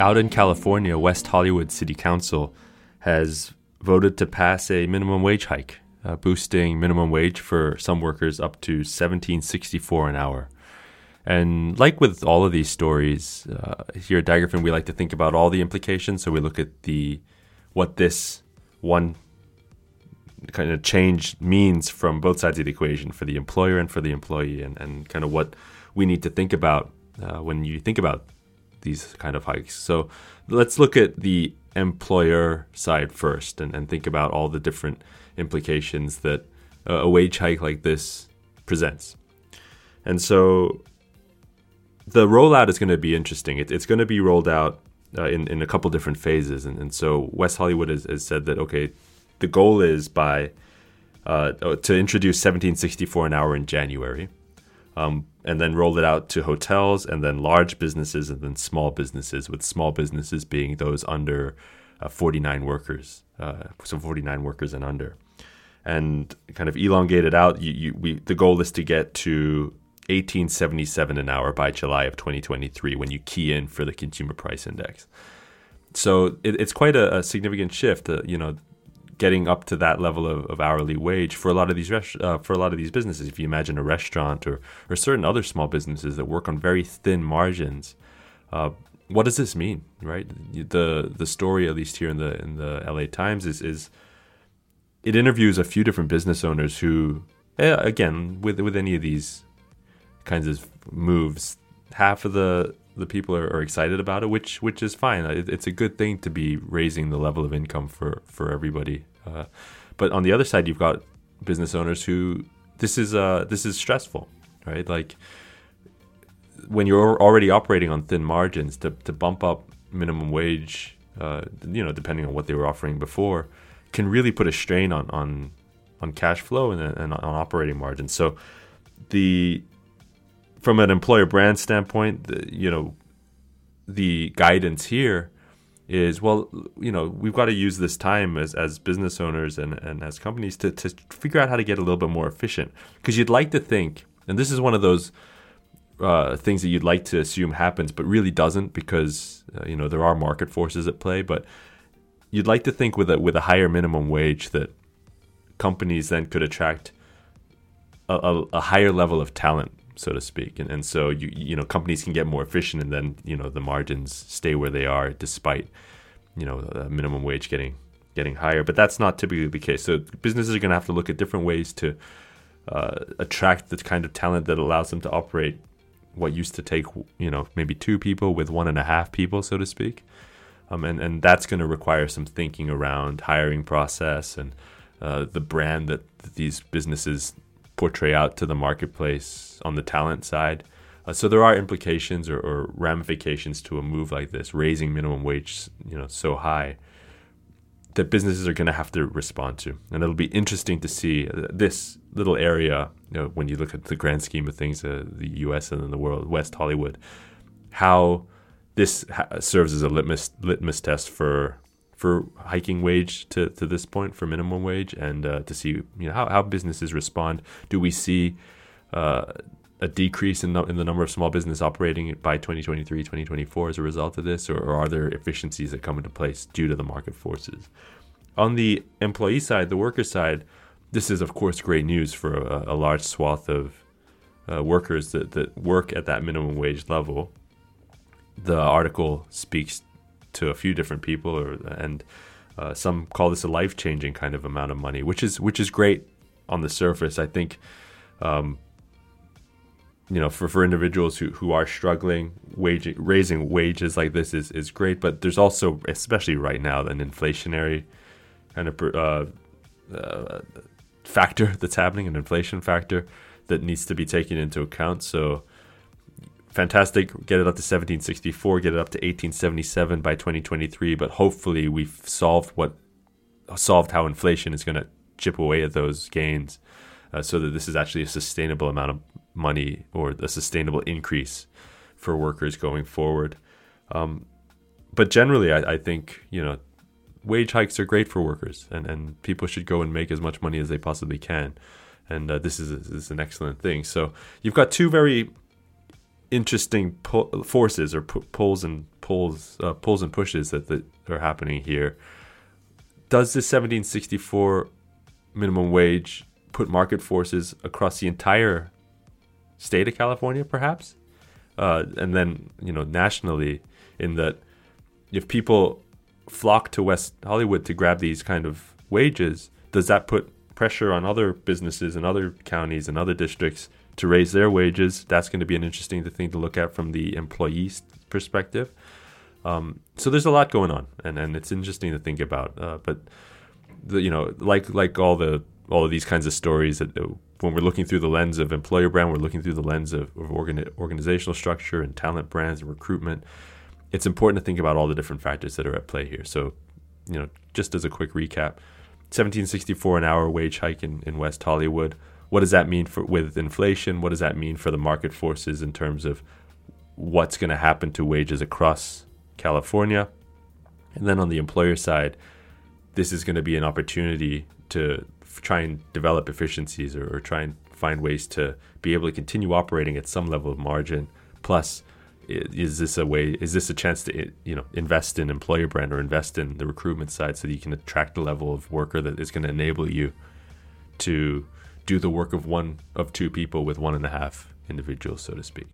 Out in California, West Hollywood City Council has voted to pass a minimum wage hike, uh, boosting minimum wage for some workers up to 1764 an hour. And like with all of these stories, uh, here at Daggerfin, we like to think about all the implications. So we look at the what this one kind of change means from both sides of the equation for the employer and for the employee, and, and kind of what we need to think about uh, when you think about these kind of hikes. So let's look at the employer side first and, and think about all the different implications that a wage hike like this presents. And so the rollout is going to be interesting. It, it's going to be rolled out uh, in, in a couple different phases. And, and so West Hollywood has, has, said that, okay, the goal is by uh, to introduce 1764 an hour in January um, and then rolled it out to hotels and then large businesses and then small businesses, with small businesses being those under uh, 49 workers, uh, so 49 workers and under. And kind of elongated out, you, you, we, the goal is to get to 1877 an hour by July of 2023 when you key in for the consumer price index. So it, it's quite a, a significant shift. Uh, you know, getting up to that level of, of hourly wage for a lot of these uh, for a lot of these businesses. If you imagine a restaurant or or certain other small businesses that work on very thin margins, uh, what does this mean, right? The the story, at least here in the in the LA Times, is is it interviews a few different business owners who, eh, again, with with any of these kinds of moves, half of the the people are, are, excited about it, which which is fine. It, it's a good thing to be raising the level of income for for everybody. Uh, but on the other side, you've got business owners who this is uh this is stressful, right? Like when you're already operating on thin margins, to to bump up minimum wage, uh, you know, depending on what they were offering before, can really put a strain on on on cash flow and, and on operating margins. So the from an employer brand standpoint, the, you know, the guidance here is well, you know, we've got to use this time as, as business owners and, and as companies to, to figure out how to get a little bit more efficient. Because you'd like to think, and this is one of those uh, things that you'd like to assume happens, but really doesn't because, uh, you know, there are market forces at play. But you'd like to think with a, with a higher minimum wage that companies then could attract a, a, a higher level of talent so to speak. And, and so you you know companies can get more efficient, and then you know the margins stay where they are despite you know minimum wage getting getting higher. But that's not typically the case. So businesses are going to have to look at different ways to uh, attract the kind of talent that allows them to operate what used to take you know maybe two people with one and a half people, so to speak. Um, and and that's going to require some thinking around hiring process and uh, the brand that these businesses portray out to the marketplace on the talent side. Uh, so there are implications or, or, ramifications to a move like this, raising minimum wage, you know, so high that businesses are going to have to respond to, and it'll be interesting to see uh, this little area. You know, when you look at the grand scheme of things, uh, the U.S. and then the world, West Hollywood, how this ha- serves as a litmus litmus test for for hiking wage to, to this point for minimum wage and uh, to see you know how, how businesses respond. Do we see uh, a decrease in the, in the number of small business operating by 2023, 2024 as a result of this, or, or are there efficiencies that come into place due to the market forces? On the employee side, the worker side, this is of course great news for a, a large swath of uh, workers that, that work at that minimum wage level. The article speaks to a few different people, or and uh, some call this a life changing kind of amount of money, which is which is great on the surface. I think, um, you know, for, for individuals who, who are struggling, wage raising wages like this is, is great. But there's also, especially right now, an inflationary kind of uh, uh, factor that's happening, an inflation factor that needs to be taken into account. So fantastic. Get it up to 1764, get it up to 1877 by 2023. But hopefully, we've solved what solved how inflation is going to chip away at those gains, uh, so that this is actually a sustainable amount of money or a sustainable increase for workers going forward. Um, but generally, I, I think you know wage hikes are great for workers, and, and people should go and make as much money as they possibly can. And uh, this is, this is an excellent thing. So you've got two very interesting forces or pu- pulls and pulls uh, pulls and pushes that, that are happening here. Does the 1764 minimum wage put market forces across the entire state of California, perhaps? Uh, and then you know nationally, in that if people flock to West Hollywood to grab these kind of wages, does that put pressure on other businesses and other counties and other districts to raise their wages? That's going to be an interesting thing to look at from the employee's perspective. Um, so there's a lot going on, and, and it's interesting to think about. Uh, but the, you know, like like all the all of these kinds of stories that uh, when we're looking through the lens of employer brand, we're looking through the lens of, of organizational structure and talent brands and recruitment. It's important to think about all the different factors that are at play here. So, you know, just as a quick recap, 1764 an hour wage hike in, in West Hollywood. What does that mean for with inflation? What does that mean for the market forces in terms of what's going to happen to wages across California? And then on the employer side, this is going to be an opportunity to try and develop efficiencies or, or, try and find ways to be able to continue operating at some level of margin. Plus, is this a way? Is this a chance to you know invest in employer brand or invest in the recruitment side so that you can attract the level of worker that is going to enable you to do the work of one of two people with one and a half individuals, so to speak.